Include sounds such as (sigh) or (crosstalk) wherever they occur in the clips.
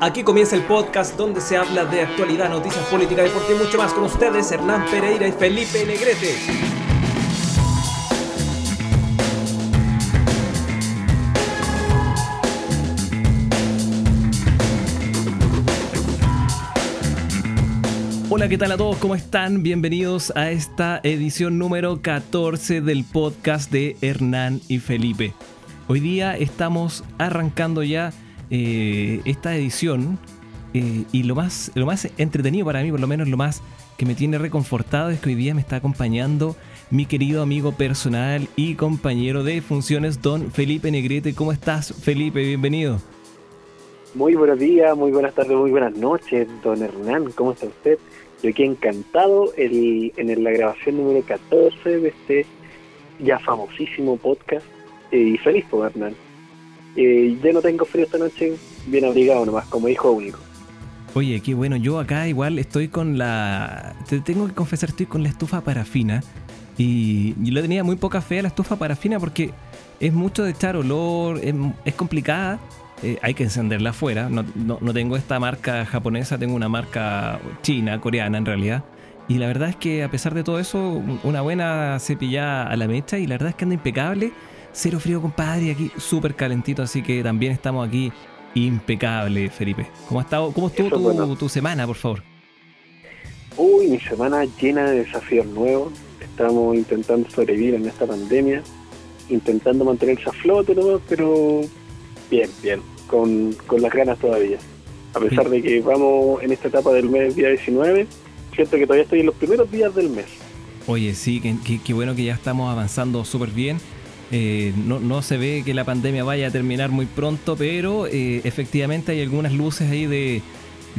Aquí comienza el podcast donde se habla de actualidad, noticias políticas, deporte y mucho más con ustedes, Hernán Pereira y Felipe Negrete. Hola, ¿qué tal a todos? ¿Cómo están? Bienvenidos a esta edición número 14 del podcast de Hernán y Felipe. Hoy día estamos arrancando ya eh, esta edición eh, y lo más, lo más entretenido para mí, por lo menos lo más que me tiene reconfortado es que hoy día me está acompañando mi querido amigo personal y compañero de funciones, don Felipe Negrete. ¿Cómo estás, Felipe? Bienvenido. Muy buenos días, muy buenas tardes, muy buenas noches, don Hernán. ¿Cómo está usted? Yo aquí encantado el, en la grabación número 14 de este ya famosísimo podcast. Y feliz, por Hernán. Eh, yo no tengo frío esta noche, bien abrigado nomás, como hijo único. Oye, qué bueno, yo acá igual estoy con la... Te tengo que confesar, estoy con la estufa parafina. Y yo le tenía muy poca fe a la estufa parafina porque es mucho de echar olor, es, complicada. Eh, hay que encenderla afuera. No, no, tengo esta marca japonesa, tengo una marca china, coreana en realidad. Y la verdad es que a pesar de todo eso, una buena cepillada a la mecha y la verdad es que anda impecable Cero frío, compadre, aquí súper calentito, así que también estamos aquí impecable, Felipe. ¿Cómo, ha estado, cómo estuvo tu, semana, por favor? Uy, mi semana llena de desafíos nuevos. Estamos intentando sobrevivir en esta pandemia, intentando mantenerse a flote, ¿no? pero bien, bien, con, las ganas todavía. A pesar de que vamos en esta etapa del mes, día 19, siento que todavía estoy en los primeros días del mes. Oye, sí, qué bueno que ya estamos avanzando súper bien. Eh, no, se ve que la pandemia vaya a terminar muy pronto, pero eh, efectivamente hay algunas luces ahí de,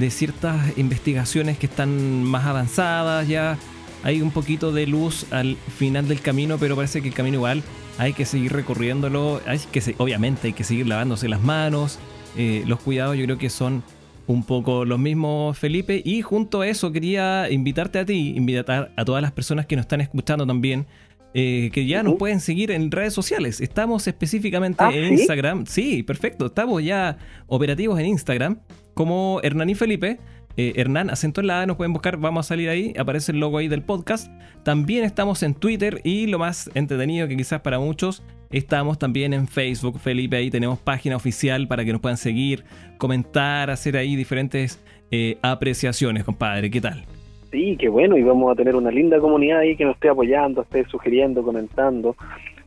ciertas investigaciones que están más avanzadas ya. Hay un poquito de luz al final del camino, pero parece que el camino igual hay que seguir recorriéndolo. Hay que, obviamente hay que seguir lavándose las manos. Eh, los cuidados yo creo que son un poco los mismos, Felipe. Y junto a eso quería invitarte a ti, invitar a todas las personas que nos están escuchando también eh, que ya nos pueden seguir en redes sociales. Estamos específicamente ah, en Instagram. Sí, perfecto. Estamos ya operativos en Instagram como Hernán y Felipe. Eh, Hernán, acento en la A, nos pueden buscar, vamos a salir ahí, aparece el logo ahí del podcast. También estamos en Twitter y lo más entretenido que quizás para muchos, estamos también en Facebook, Felipe, ahí tenemos página oficial para que nos puedan seguir, comentar, hacer ahí diferentes eh, apreciaciones, compadre. ¿Qué tal? Sí, qué bueno, y vamos a tener una linda comunidad ahí que nos esté apoyando, esté sugiriendo, comentando.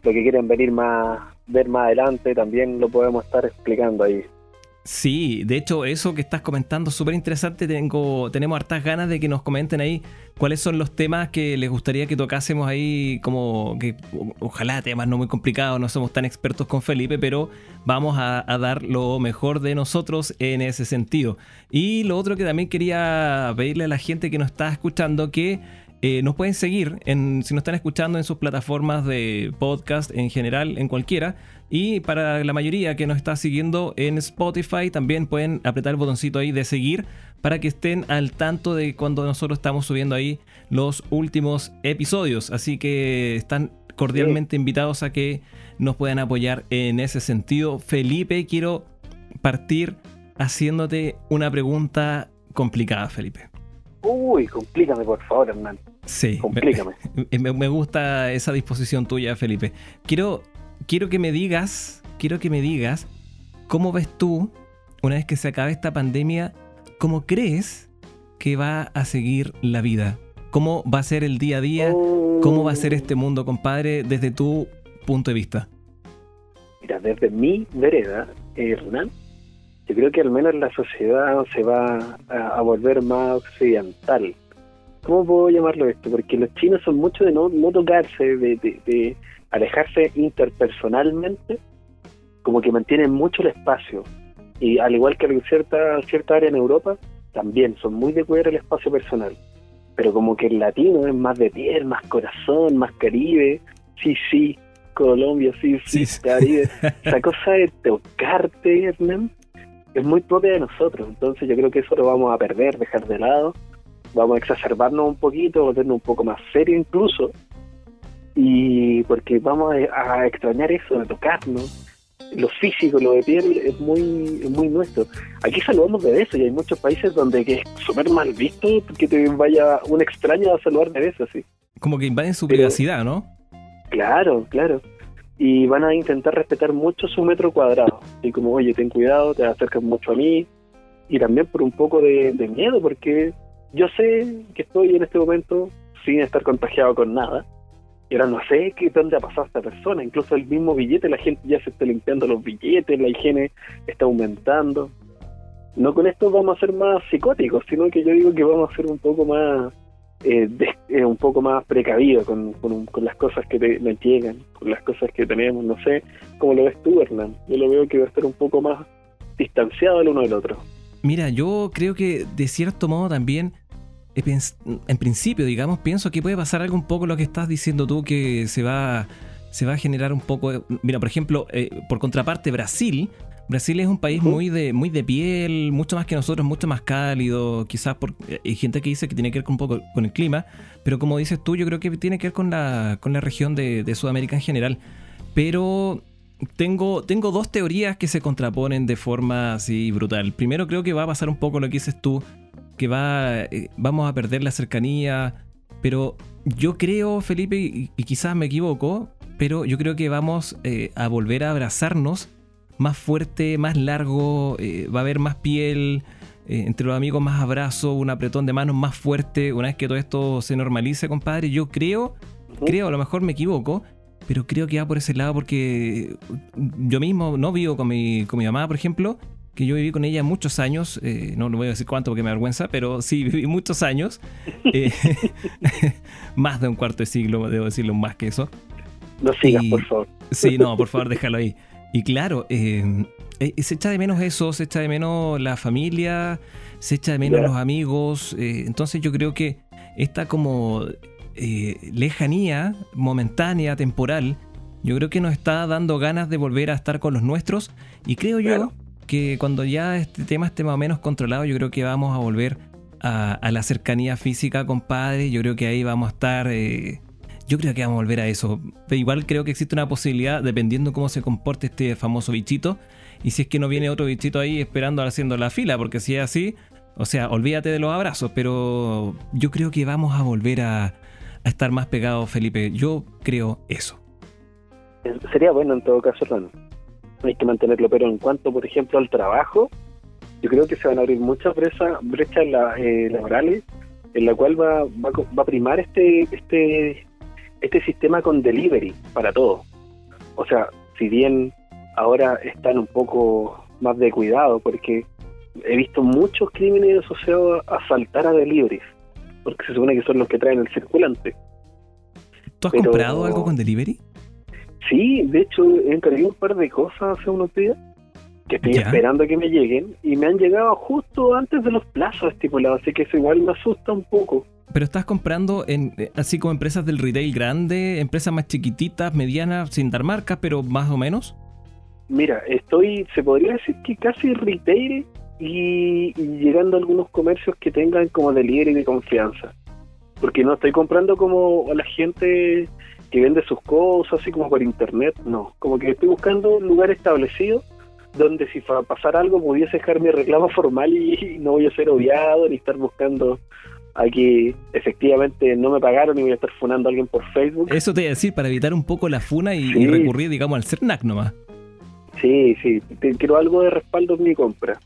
Lo que quieren venir más, ver más adelante, también lo podemos estar explicando ahí. Sí, de hecho, eso que estás comentando súper interesante. Tenemos hartas ganas de que nos comenten ahí cuáles son los temas que les gustaría que tocásemos ahí, como que ojalá temas no muy complicados, no somos tan expertos con Felipe, pero vamos a, dar lo mejor de nosotros en ese sentido. Y lo otro que también quería pedirle a la gente que nos está escuchando que eh, nos pueden seguir en, si nos están escuchando en sus plataformas de podcast en general, en cualquiera. Y para la mayoría que nos está siguiendo en Spotify, también pueden apretar el botoncito ahí de seguir para que estén al tanto de cuando nosotros estamos subiendo ahí los últimos episodios. Así que están cordialmente invitados a que nos puedan apoyar en ese sentido. Felipe, quiero partir haciéndote una pregunta complicada, Felipe. Uy, complícame por favor, Hernán. Sí, Complícame. (laughs) Me, gusta esa disposición tuya, Felipe. Quiero, quiero que me digas, quiero que me digas cómo ves tú, una vez que se acabe esta pandemia, cómo crees que va a seguir la vida. ¿Cómo va a ser el día a día? ¿Cómo va a ser este mundo, compadre, desde tu punto de vista? Mira, desde mi vereda, Hernán, yo creo que al menos la sociedad se va a volver más occidental ¿cómo puedo llamarlo esto? Porque los chinos son mucho de no, no tocarse, de, alejarse interpersonalmente, como que mantienen mucho el espacio. Y al igual que en cierta, cierta área en Europa, también son muy de cuidar el espacio personal. Pero como que el latino es más de piel, más corazón, más caribe. Sí, sí, Colombia, sí, sí, caribe. (laughs) Esa cosa de tocarte, Hernán, es muy propia de nosotros. Entonces yo creo que eso lo vamos a perder, dejar de lado vamos a exacerbarnos un poquito, volvernos un poco más serio incluso, y porque vamos a, extrañar eso de tocarnos, lo físico, lo de piel, es muy, muy nuestro. Aquí saludamos de besos y hay muchos países donde es súper mal visto que te vaya un extraño a saludar de besos, sí. Como que invaden su privacidad, ¿no? Claro, claro. Y van a intentar respetar mucho su metro cuadrado. Y como, oye, ten cuidado, te acercas mucho a mí. Y también por un poco de, de miedo, porque yo sé que estoy en este momento sin estar contagiado con nada y ahora no sé qué dónde ha pasado esta persona. Incluso el mismo billete, la gente ya se está limpiando los billetes, la higiene está aumentando. No con esto vamos a ser más psicóticos, sino que yo digo que vamos a ser un poco más eh, eh un poco más precavidos con, con, las cosas que te, nos llegan, con las cosas que tenemos. No sé cómo lo ves tú, Hernán. Yo lo veo que va a estar un poco más distanciado el uno del otro. Mira, yo creo que de cierto modo también en principio, digamos, pienso que puede pasar algo un poco lo que estás diciendo tú, que se va, se va a generar un poco... Mira, por ejemplo, eh, por contraparte, Brasil. Brasil es un país muy de, muy de piel, mucho más que nosotros, mucho más cálido, quizás por, eh, hay gente que dice que tiene que ver un poco con el clima, pero como dices tú, yo creo que tiene que ver con la, con la región de, de Sudamérica en general. Pero tengo, tengo dos teorías que se contraponen de forma así brutal. Primero creo que va a pasar un poco lo que dices tú, que va, eh, vamos a perder la cercanía, pero yo creo, Felipe, y, quizás me equivoco, pero yo creo que vamos eh, a volver a abrazarnos más fuerte, más largo, eh, va a haber más piel, entre los amigos más abrazo, un apretón de manos más fuerte, una vez que todo esto se normalice, compadre, yo creo, creo, a lo mejor me equivoco, pero creo que va por ese lado porque yo mismo no vivo con mi, con mi mamá, por ejemplo, que yo viví con ella muchos años, eh, no, no voy a decir cuánto porque me avergüenza, pero sí (laughs) viví muchos años, eh, (laughs) más de un cuarto de siglo, debo decirlo más que eso. No sigas, por favor. (laughs) Sí, no, por favor, déjalo ahí. Y claro, eh, se echa de menos eso, se echa de menos la familia, se echa de menos los amigos, entonces yo creo que esta como lejanía momentánea, temporal, yo creo que nos está dando ganas de volver a estar con los nuestros y creo yo que cuando ya este tema esté más o menos controlado, yo creo que vamos a volver a, la cercanía física, compadre. Yo creo que ahí vamos a estar. Eh, yo creo que vamos a volver a eso. Pero igual creo que existe una posibilidad, dependiendo cómo se comporte este famoso bichito. Y si es que no viene otro bichito ahí esperando haciendo la fila, porque si es así, o sea, olvídate de los abrazos, pero yo creo que vamos a volver a, estar más pegados, Felipe. Yo creo eso. Sería bueno en todo caso, hay que mantenerlo. Pero en cuanto, por ejemplo, al trabajo, yo creo que se van a abrir muchas brechas, brechas eh, laborales en la cual va, va, a primar este, este, este sistema con delivery para todo. O sea, si bien ahora están un poco más de cuidado, porque he visto muchos crímenes asociados a saltar a deliveries, porque se supone que son los que traen el circulante. ¿Tú has comprado algo con delivery? Sí, de hecho encargué un par de cosas hace unos días que estoy esperando que me lleguen y me han llegado justo antes de los plazos estipulados, así que eso igual me asusta un poco. Pero estás comprando en eh, así como empresas del retail grande, empresas más chiquititas, medianas, sin dar marcas, pero más o menos. Mira, estoy, se podría decir que casi retail y, llegando a algunos comercios que tengan como delivery de confianza. Porque no estoy comprando como a la gente que vende sus cosas así como por internet, no, como que estoy buscando un lugar establecido donde si para pasar algo pudiese dejar mi reclamo (laughs) formal y no voy a ser odiado ni estar buscando a que efectivamente no me pagaron y voy a estar funando a alguien por Facebook. Eso te iba a decir, para evitar un poco la funa y, recurrir, digamos, al CERNAC nomás. Sí, sí, quiero algo de respaldo en mi compra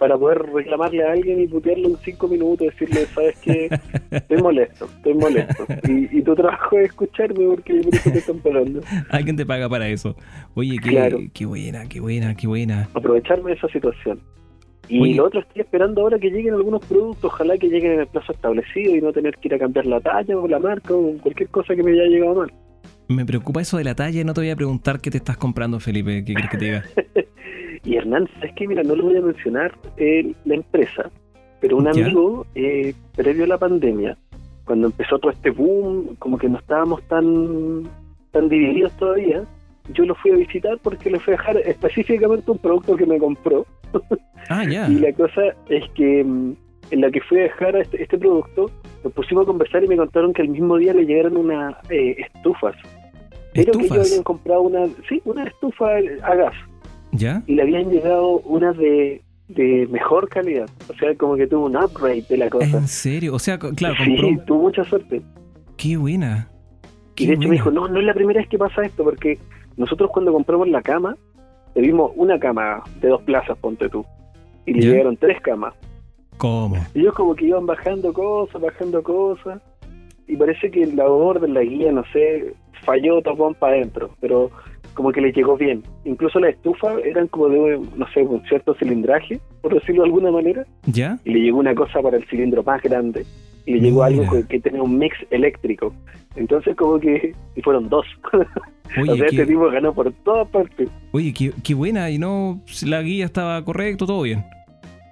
para poder reclamarle a alguien y putearlo en cinco minutos, decirle, sabes que estoy (laughs) molesto, estoy molesto. Y, tu trabajo es escucharme porque por eso te están pagando. (laughs) Alguien te paga para eso. Oye, qué, qué buena, qué buena, qué buena. Aprovecharme de esa situación. Y lo otro, estoy esperando ahora que lleguen algunos productos, ojalá que lleguen en el plazo establecido y no tener que ir a cambiar la talla o la marca o cualquier cosa que me haya llegado mal. Me preocupa eso de la talla, no te voy a preguntar qué te estás comprando, Felipe, qué quieres que te diga. (laughs) Y Hernán, es que mira, no lo voy a mencionar eh, la empresa, pero un amigo, eh, previo a la pandemia, cuando empezó todo este boom, como que no estábamos tan, tan divididos todavía, yo lo fui a visitar porque le fui a dejar específicamente un producto que me compró. Ah, ya. (laughs) y la cosa es que mm, en la que fui a dejar este, este, producto, nos pusimos a conversar y me contaron que el mismo día le llegaron unas eh, estufas. Pero que ellos habían comprado una, sí, una estufa a gas ¿Ya? y le habían llegado unas de, de mejor calidad. O sea, como que tuvo un upgrade de la cosa. ¿En serio? O sea, claro, sí, compró... tuvo mucha suerte. Qué buena. Y de hecho me dijo, no, no es la primera vez que pasa esto, porque nosotros cuando compramos la cama, le dimos una cama de dos plazas, ponte tú. Y le Ya. llegaron tres camas. ¿Cómo? Y ellos como que iban bajando cosas, bajando cosas. Y parece que la orden, la guía, no sé, falló tapón para adentro. Pero como que les llegó bien. Incluso las estufas eran como de, no sé, un cierto cilindraje, por decirlo de alguna manera. ¿Ya? Y le llegó una cosa para el cilindro más grande. Y le llegó Mira. algo que, que tenía un mix eléctrico. Entonces como que... Y fueron dos. (laughs) o Oye, sea, este tipo ganó por todas partes. oye qué, qué buena. Y no, la guía estaba correcto, todo bien.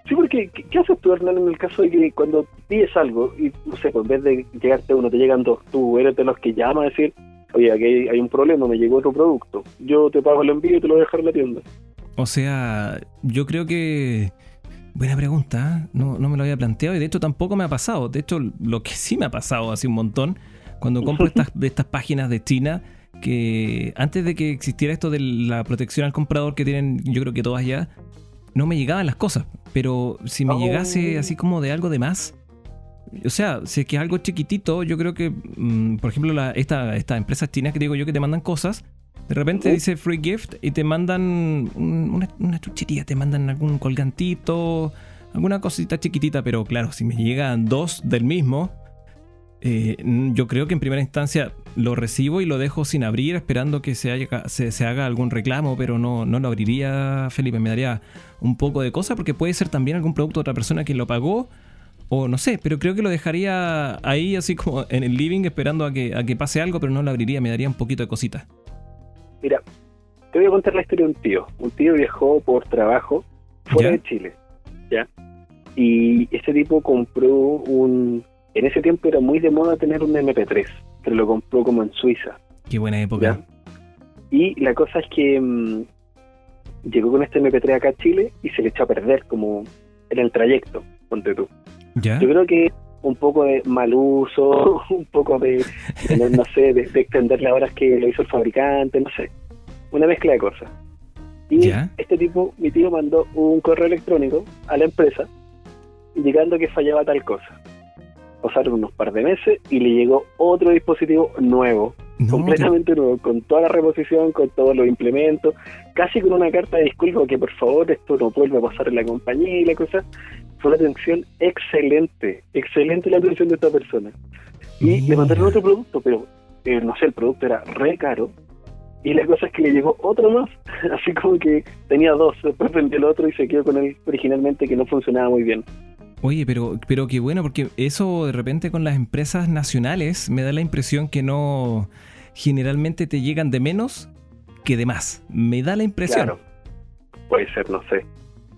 Sí, porque ¿qué, qué haces tú, Hernán, en el caso de que cuando pides algo y, no sé, pues en vez de llegarte uno, te llegan dos, tú eres de los que llama a decir, oye, aquí hay, hay un problema, me llegó otro producto, yo te pago el envío y te lo voy a dejar en la tienda. O sea, yo creo que... Buena pregunta, ¿eh? no, no me lo había planteado y de hecho tampoco me ha pasado. De hecho, lo que sí me ha pasado hace un montón, cuando compro (laughs) estas, de estas páginas de China, que antes de que existiera esto de la protección al comprador que tienen, yo creo que todas ya, no me llegaban las cosas. Pero si me Oh. llegase así como de algo de más, o sea, si es que es algo chiquitito, yo creo que, mm, por ejemplo, la, esta, estas empresas chinas que digo yo que te mandan cosas, de repente dice free gift y te mandan un- una, una chuchería, te mandan algún colgantito, alguna cosita chiquitita, pero claro, si me llegan dos del mismo, eh, yo creo que en primera instancia lo recibo y lo dejo sin abrir, esperando que se, haya- se, se haga algún reclamo, pero no, no lo abriría, Felipe, me daría un poco de cosa, porque puede ser también algún producto de otra persona quien lo pagó, o no sé, pero creo que lo dejaría ahí así como en el living esperando a que, a que pase algo, pero no lo abriría, me daría un poquito de cosita. Mira, te voy a contar la historia de un tío. Un tío viajó por trabajo fuera ¿Ya? de Chile, ¿ya? Y este tipo compró un... En ese tiempo era muy de moda tener un MP3, pero lo compró como en Suiza. Qué buena época. Y la cosa es que mm, llegó con este MP3 acá a Chile y se le echó a perder como en el trayecto, ponte tú. ¿Ya? Yo creo que un poco de mal uso, (laughs) un poco de, de no, sé, de, de extender las horas que lo hizo el fabricante, no sé. Una mezcla de cosas. Y ¿Ya? este tipo, mi tío mandó un correo electrónico a la empresa indicando que fallaba tal cosa. Pasaron unos par de meses y le llegó otro dispositivo nuevo, No, completamente nuevo, con toda la reposición, con todos los implementos, casi con una carta de disculpa que por favor esto no vuelve a pasar en la compañía y la cosa. Fue una atención excelente, excelente la atención de esta persona. Y le mandaron Mira. otro producto, pero eh, no sé, el producto era re caro. Y la cosa es que le llegó otro más, (laughs) así como que tenía dos, después vendió el otro y se quedó con el originalmente que no funcionaba muy bien. Oye, pero, pero qué bueno, porque eso de repente con las empresas nacionales me da la impresión que no generalmente te llegan de menos que de más. Me da la impresión. Claro, puede ser, no sé.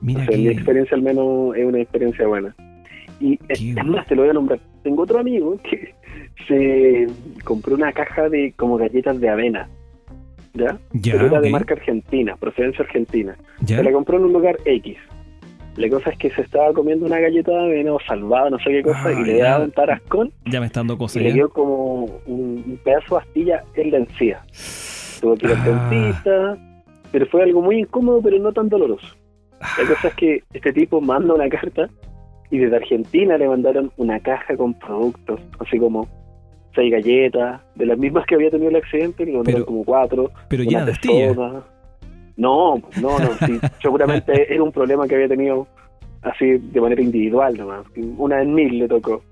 Mira mi experiencia al menos es una experiencia buena. Y es, más, te lo voy a nombrar. Tengo otro amigo que (laughs) se compró una caja de como galletas de avena. ¿Ya? Ya, Pero era de marca argentina, procedencia argentina. ya. Se la compró en un lugar X. La cosa es que se estaba comiendo una galleta de avena o salvada, no sé qué cosa, Ah, y le ya. daba un tarascón Ya me está dando y le ya. dio como un, un pedazo de astilla en la encía. Tuvo que ir al Ah. dentista, pero fue algo muy incómodo, pero no tan doloroso. La cosa es que este tipo manda una carta y desde Argentina le mandaron una caja con productos, así como seis galletas, de las mismas que había tenido el accidente, le mandaron Pero- como cuatro, Pero una de de astilla. No, no, no, sí, (laughs) seguramente era un problema que había tenido así de manera individual nomás. Una en mil le tocó.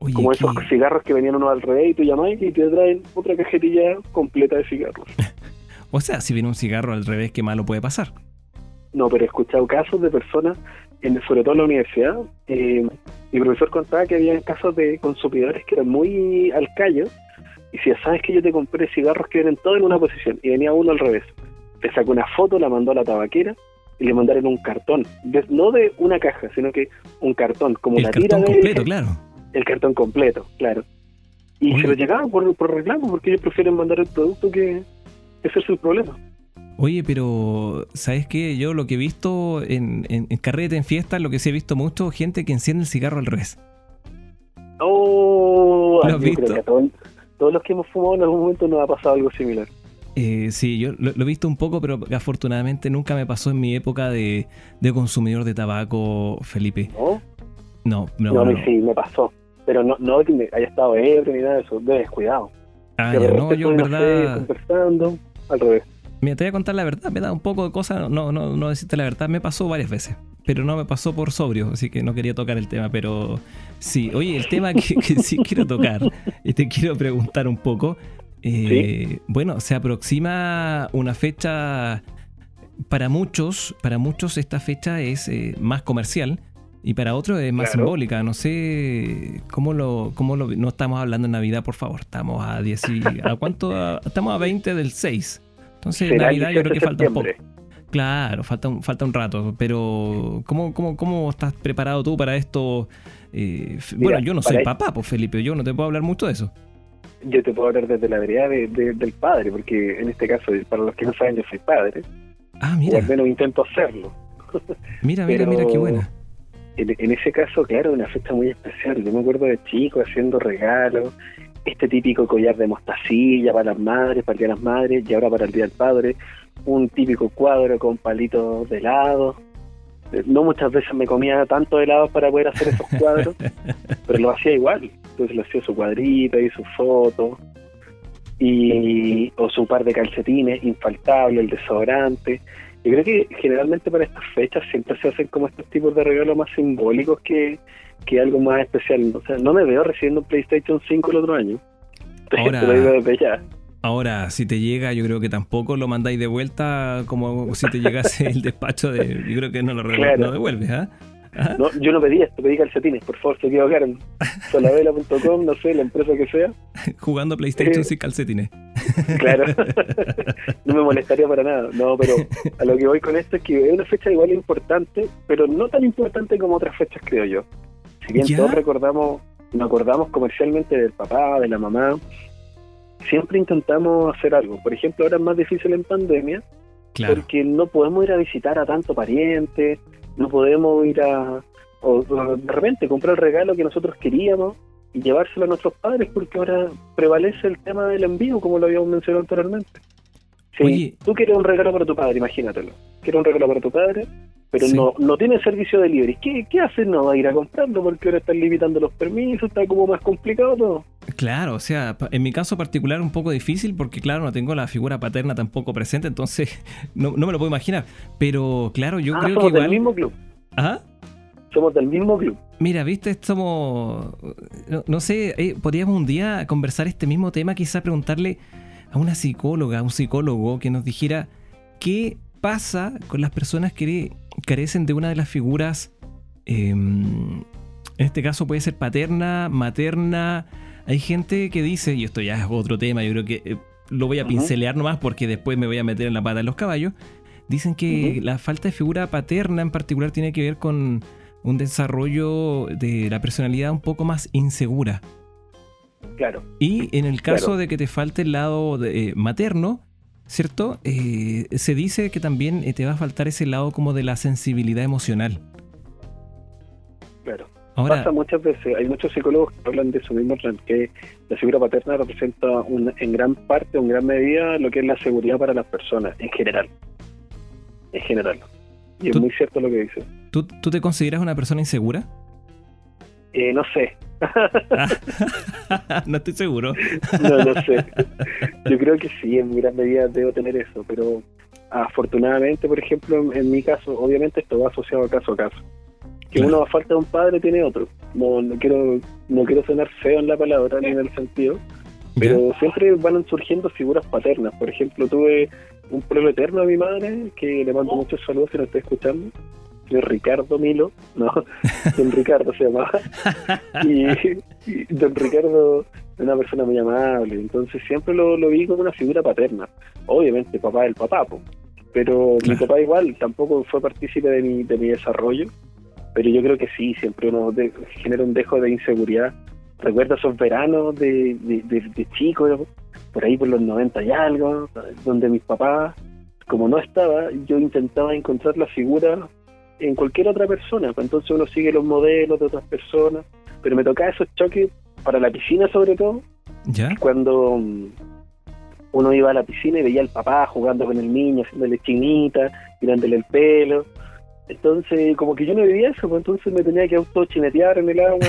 Oye, Como qué- esos cigarros que venían uno al revés y tú llamás y te traen otra cajetilla completa de cigarros. (laughs) O sea, si viene un cigarro al revés, qué malo puede pasar. No, pero he escuchado casos de personas, en, sobre todo en la universidad. eh, mi profesor contaba que había casos de consumidores que eran muy al callo y decía, ¿sabes que yo te compré cigarros que vienen todos en una posición? Y venía uno al revés. Le sacó una foto, la mandó a la tabaquera y le mandaron un cartón. De- no de una caja, sino que un cartón, como El una tira cartón de... completo, claro. El cartón completo, claro. Y Oye. se lo llegaban por, por reclamo porque ellos prefieren mandar el producto que ese es el problema. Oye, pero ¿sabes qué? Yo lo que he visto en, en, en carrete, en fiestas, lo que sí he visto mucho, gente que enciende el cigarro al revés. Oh, ¿Lo has creo visto? que a todos los que hemos fumado en algún momento nos ha pasado algo similar. Eh, sí, yo lo, he visto un poco, pero afortunadamente nunca me pasó en mi época de, consumidor de tabaco, Felipe. ¿No? No, no. No, sí, me pasó. Pero no, no que me haya estado ebrio ni nada de eso, de descuidado. Ah, ya, no, yo en verdad... conversando, al revés. Mira, te voy a contar la verdad, me da un poco de cosa, no, no, no decirte la verdad, me pasó varias veces, pero no me pasó por sobrio, así que no quería tocar el tema, pero sí, oye, el tema que, sí quiero tocar y te quiero preguntar un poco, eh, bueno, se aproxima una fecha, para muchos, para muchos esta fecha es eh, más comercial, y para otros es más simbólica. No sé cómo lo, cómo lo. No estamos hablando de Navidad, por favor. Estamos a 10. ¿A cuánto? estamos a 20 del 6. Entonces, Navidad yo creo que falta un poco. Claro, falta un, falta un rato, pero ¿cómo, cómo, cómo estás preparado tú para esto? Eh, bueno, yo no soy papá, pues Felipe, yo no te puedo hablar mucho de eso. Yo te puedo hablar desde la vereda del padre, porque en este caso, para los que no saben, yo soy padre. Ah, mira. O al menos intento hacerlo. (laughs) Mira, mira, mira, qué buena. En, en, ese caso, claro, una fecha muy especial. Yo me acuerdo de chico haciendo regalos, este típico collar de mostacilla para las madres, para el día de las madres, y ahora para el día del padre, un típico cuadro con palitos de helado. No muchas veces me comía tanto helado para poder hacer esos cuadros, (laughs) pero lo hacía igual. Entonces lo hacía su cuadrito y su foto, y, o su par de calcetines, infaltable, el desodorante. Yo creo que generalmente para estas fechas siempre se hacen como estos tipos de regalos más simbólicos que, que algo más especial. O sea, no me veo recibiendo un PlayStation 5 el otro año. (laughs) Ahora, ahora, si te llega, yo creo que tampoco lo mandáis de vuelta como si te llegase el despacho de... Yo creo que no lo, devuelves, ¿ah? No, yo no pedí esto, pedí calcetines, por favor, se equivocaron. Solavela.com, no sé, la empresa que sea. (laughs) Jugando PlayStation sin calcetines. Claro, (laughs) no me molestaría para nada. No, pero a lo que voy con esto es que es una fecha igual importante, pero no tan importante como otras fechas, creo yo. Si bien todos recordamos, nos acordamos comercialmente del papá, de la mamá, siempre intentamos hacer algo. Por ejemplo, ahora es más difícil en pandemia, porque no podemos ir a visitar a tanto pariente, no podemos ir a, o, de repente comprar el regalo que nosotros queríamos y llevárselo a nuestros padres porque ahora prevalece el tema del envío como lo habíamos mencionado anteriormente. Si tú quieres un regalo para tu padre, imagínatelo. Quieres un regalo para tu padre, pero no, no tiene servicio de delivery. ¿Qué, ¿Qué haces? No va a ir a comprarlo porque ahora están limitando los permisos, está como más complicado todo. Claro, o sea, en mi caso particular un poco difícil porque claro, no tengo la figura paterna tampoco presente, entonces (laughs) no, no me lo puedo imaginar. Pero claro, yo ah, creo que igual... del mismo club. ¿Ah? Somos del mismo club. Mira, viste, somos... No, sé, eh, podríamos un día conversar este mismo tema, quizá preguntarle a una psicóloga, a un psicólogo que nos dijera qué pasa con las personas que carecen de una de las figuras, em, en este caso puede ser paterna, materna. Hay gente que dice, y esto ya es otro tema, yo creo que eh, lo voy a pincelear nomás porque después me voy a meter en la pata de los caballos. Dicen que la falta de figura paterna en particular tiene que ver con un desarrollo de la personalidad un poco más insegura. Claro. Y en el caso de que te falte el lado eh, materno, ¿cierto? Eh, se dice que también eh, te va a faltar ese lado como de la sensibilidad emocional. Claro. Ahora, Pasa muchas veces, hay muchos psicólogos que hablan de eso mismo, que la figura paterna representa en gran parte, en gran medida, lo que es la seguridad para las personas, en general. En general. Y es muy cierto lo que dice. ¿Tú, ¿Tú te consideras una persona insegura? Eh, no sé. (laughs) no estoy seguro. (laughs) no, no sé. Yo creo que sí, en gran medida debo tener eso, pero afortunadamente, por ejemplo, en, mi caso, obviamente esto va asociado caso a caso. Que uno a falta de un padre tiene otro. No, no quiero no quiero sonar feo en la palabra ni en el sentido, pero siempre van surgiendo figuras paternas. Por ejemplo, tuve un pueblo eterno a mi madre, que le mando muchos saludos si no está escuchando de Ricardo Milo, ¿no? (laughs) Don Ricardo se llamaba. (laughs) Y, Don Ricardo es una persona muy amable, entonces siempre lo, vi como una figura paterna. Obviamente, papá el papá, pero mi papá igual tampoco fue partícipe de mi, de mi desarrollo, pero yo creo que sí, siempre uno genera un dejo de inseguridad. Recuerdo esos veranos de, de, de, chico, por ahí por los 90 y algo, donde mis papás como no estaba, yo intentaba encontrar la figura en cualquier otra persona. Pues entonces uno sigue los modelos de otras personas. Pero me tocaba esos choques para la piscina sobre todo. ¿Ya? Cuando uno iba a la piscina y veía al papá jugando con el niño, haciéndole chinita, tirándole el pelo. Entonces, como que yo no vivía eso, pues entonces me tenía que autochinetear en el agua. (laughs)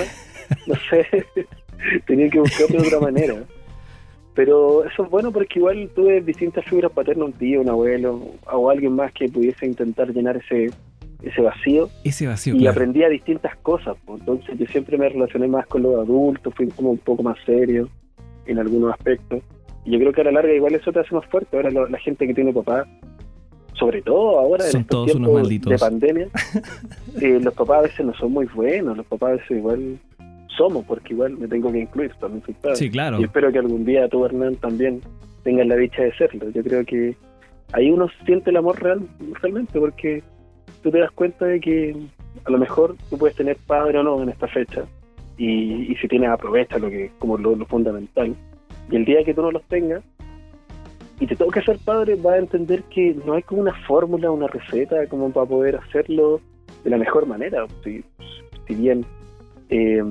No sé, (laughs) tenía que buscar de otra manera. Pero eso es bueno porque igual tuve distintas figuras paternas, un tío, un abuelo o alguien más que pudiese intentar llenar ese ese vacío. Ese vacío, Y aprendí a distintas cosas. Pues. Entonces yo siempre me relacioné más con los adultos, fui como un poco más serio en algunos aspectos. Y yo creo que a la larga igual eso te hace más fuerte. Ahora la gente que tiene papá, sobre todo ahora en estos tiempos de pandemia, (laughs) eh, los papás a veces no son muy buenos, los papás a veces igual somos, porque igual me tengo que incluir, también soy padre. Sí, claro. Y espero que algún día tú, Hernán, también tengas la dicha de serlo. Yo creo que ahí uno siente el amor real, realmente, porque tú te das cuenta de que a lo mejor tú puedes tener padre o no en esta fecha, y, si tienes aprovecha lo que como lo, fundamental. Y el día que tú no los tengas, y te toca ser padre, vas a entender que no hay como una fórmula, una receta como para poder hacerlo de la mejor manera. Si, bien eh,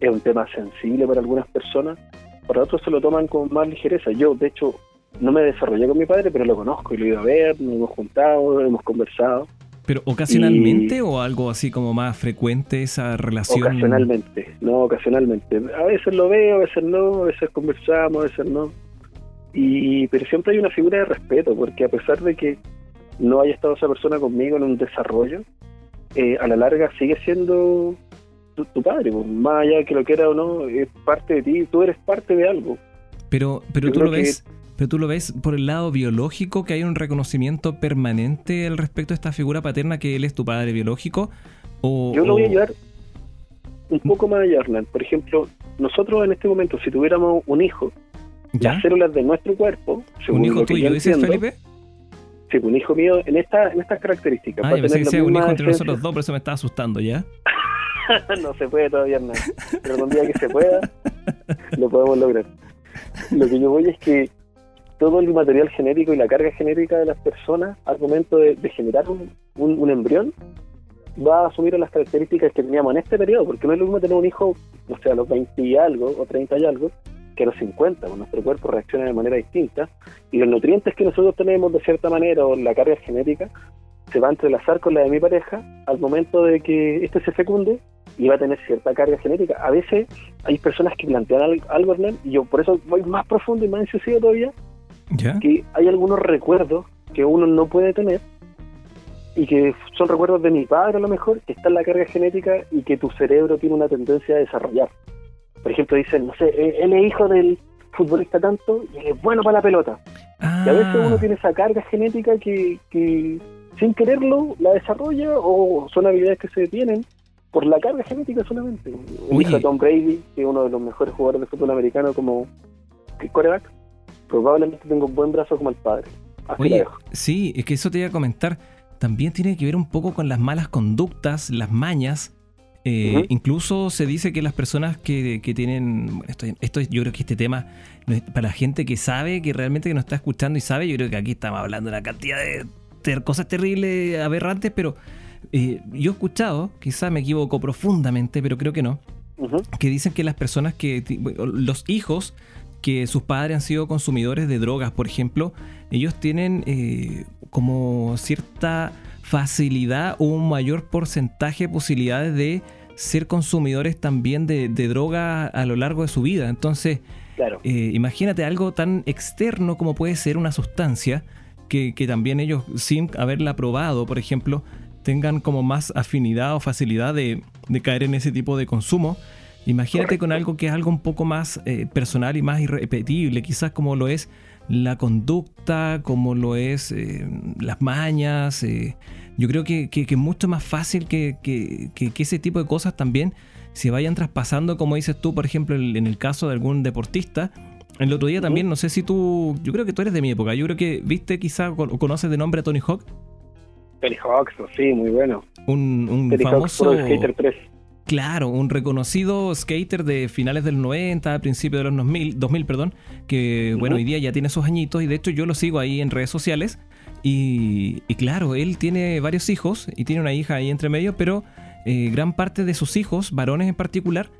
es un tema sensible para algunas personas, para otros se lo toman con más ligereza. Yo, de hecho, no me desarrollé con mi padre, pero lo conozco y lo he ido a ver, nos hemos juntado, hemos conversado. ¿Pero ocasionalmente o algo así como más frecuente esa relación? Ocasionalmente, no, ocasionalmente. A veces lo veo, a veces no, a veces conversamos, a veces no. Y, pero siempre hay una figura de respeto, porque a pesar de que no haya estado esa persona conmigo en un desarrollo, eh, a la larga sigue siendo tu, padre, pues, más allá de que lo quiera o no, es parte de ti, tú eres parte de algo. Pero, pero tú lo ves, pero tú lo ves por el lado biológico, que hay un reconocimiento permanente al respecto de esta figura paterna que él es tu padre biológico. O, Yo lo voy a llevar un poco más allá, Hernán. Por ejemplo, nosotros en este momento, si tuviéramos un hijo, las células de nuestro cuerpo, ¿Un hijo tuyo, dices Felipe? Sí, un hijo mío en, esta, en estas características. Ah, yo pensé que un hijo entre nosotros dos, por eso me estaba asustando ya. (laughs) no se puede todavía nada. Pero un día que se pueda, lo podemos lograr. Lo que yo voy es que todo el material genético y la carga genética de las personas al momento de, generar un, embrión va a asumir las características que teníamos en este periodo, porque no es lo mismo tener un hijo, no sé, a los 20 y algo o 30 y algo, que a los 50, pues nuestro cuerpo reacciona de manera distinta y los nutrientes que nosotros tenemos de cierta manera o la carga genética se va a entrelazar con la de mi pareja al momento de que este se fecunde y va a tener cierta carga genética. A veces hay personas que plantean algo, Hernán, y yo por eso voy más profundo y más incisivo todavía, que hay algunos recuerdos que uno no puede tener y que son recuerdos de mi padre a lo mejor, que está en la carga genética y que tu cerebro tiene una tendencia a desarrollar. Por ejemplo, dicen, no sé, eh, él es hijo del futbolista tanto y es bueno para la pelota. Y a veces uno ah. tiene esa carga genética que, que sin quererlo la desarrolla o son habilidades que se detienen por la carga genética solamente. Un hijo de Tom Brady, que es uno de los mejores jugadores de fútbol americano como coreback, probablemente tenga un buen brazo como el padre. Oye, sí, es que eso te iba a comentar. También tiene que ver un poco con las malas conductas, las mañas. Eh, incluso se dice que las personas que, tienen. Esto, esto, yo creo que este tema, para la gente que sabe, que realmente que nos está escuchando y sabe, yo creo que aquí estamos hablando de una cantidad de cosas terribles, aberrantes, pero eh, yo he escuchado, quizá me equivoco profundamente, pero creo que no, que dicen que las personas que, los hijos que sus padres han sido consumidores de drogas, por ejemplo, ellos tienen eh, como cierta facilidad o un mayor porcentaje de posibilidades de ser consumidores también de, droga a lo largo de su vida. Entonces, eh, imagínate algo tan externo como puede ser una sustancia que, también ellos, sin haberla probado, por ejemplo, tengan como más afinidad o facilidad de, caer en ese tipo de consumo. Imagínate con algo que es algo un poco más eh, personal y más irrepetible, quizás como lo es la conducta, como lo es eh, las mañas. Eh, yo creo que, es mucho más fácil que, ese tipo de cosas también se vayan traspasando, como dices tú, por ejemplo, en el caso de algún deportista, el otro día también, no sé si tú, yo creo que tú eres de mi época, yo creo que viste quizá o conoces de nombre a Tony Hawk. Tony Hawk, sí, muy bueno. Un, un famoso... Skater 3. Claro, un reconocido skater de finales del 90, principios de los 2000, 2000 perdón, que bueno, hoy día ya tiene sus añitos y de hecho yo lo sigo ahí en redes sociales y, claro, él tiene varios hijos y tiene una hija ahí entre medio, pero eh, gran parte de sus hijos, varones en particular,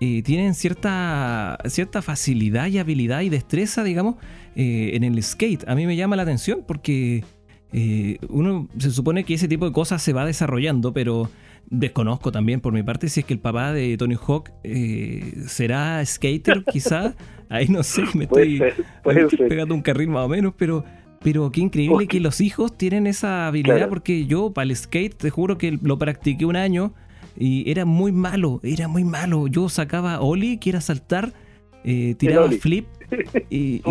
eh, tienen cierta, cierta facilidad y habilidad y destreza, digamos, eh, en el skate. A mí me llama la atención porque eh, uno se supone que ese tipo de cosas se va desarrollando, pero desconozco también por mi parte si es que el papá de Tony Hawk será skater, (laughs) quizá. Ahí no sé, me estoy, pegando un carril más o menos, pero pero qué increíble que los hijos tienen esa habilidad, porque yo para el skate te juro que lo practiqué un año y era muy malo, era muy malo. Yo sacaba Oli, que era saltar, eh, tiraba flip (laughs) y,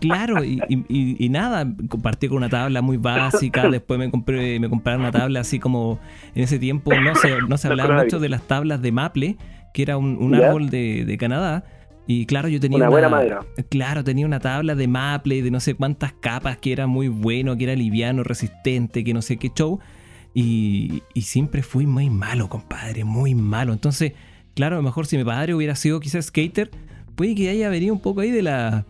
Claro, y, nada, compartí con una tabla muy básica, (laughs) después me compré, me compraron una tabla así como en ese tiempo no se, no se hablaba mucho de las tablas de maple, que era un, árbol de, Canadá. Y claro, yo tenía una, buena madera. Claro, tenía una tabla de maple de no sé cuántas capas, que era muy bueno, que era liviano, resistente, que no sé qué show. Y, siempre fui muy malo, compadre, muy malo. Entonces, claro, a lo mejor si mi padre hubiera sido quizás skater, puede que haya venido un poco ahí de la,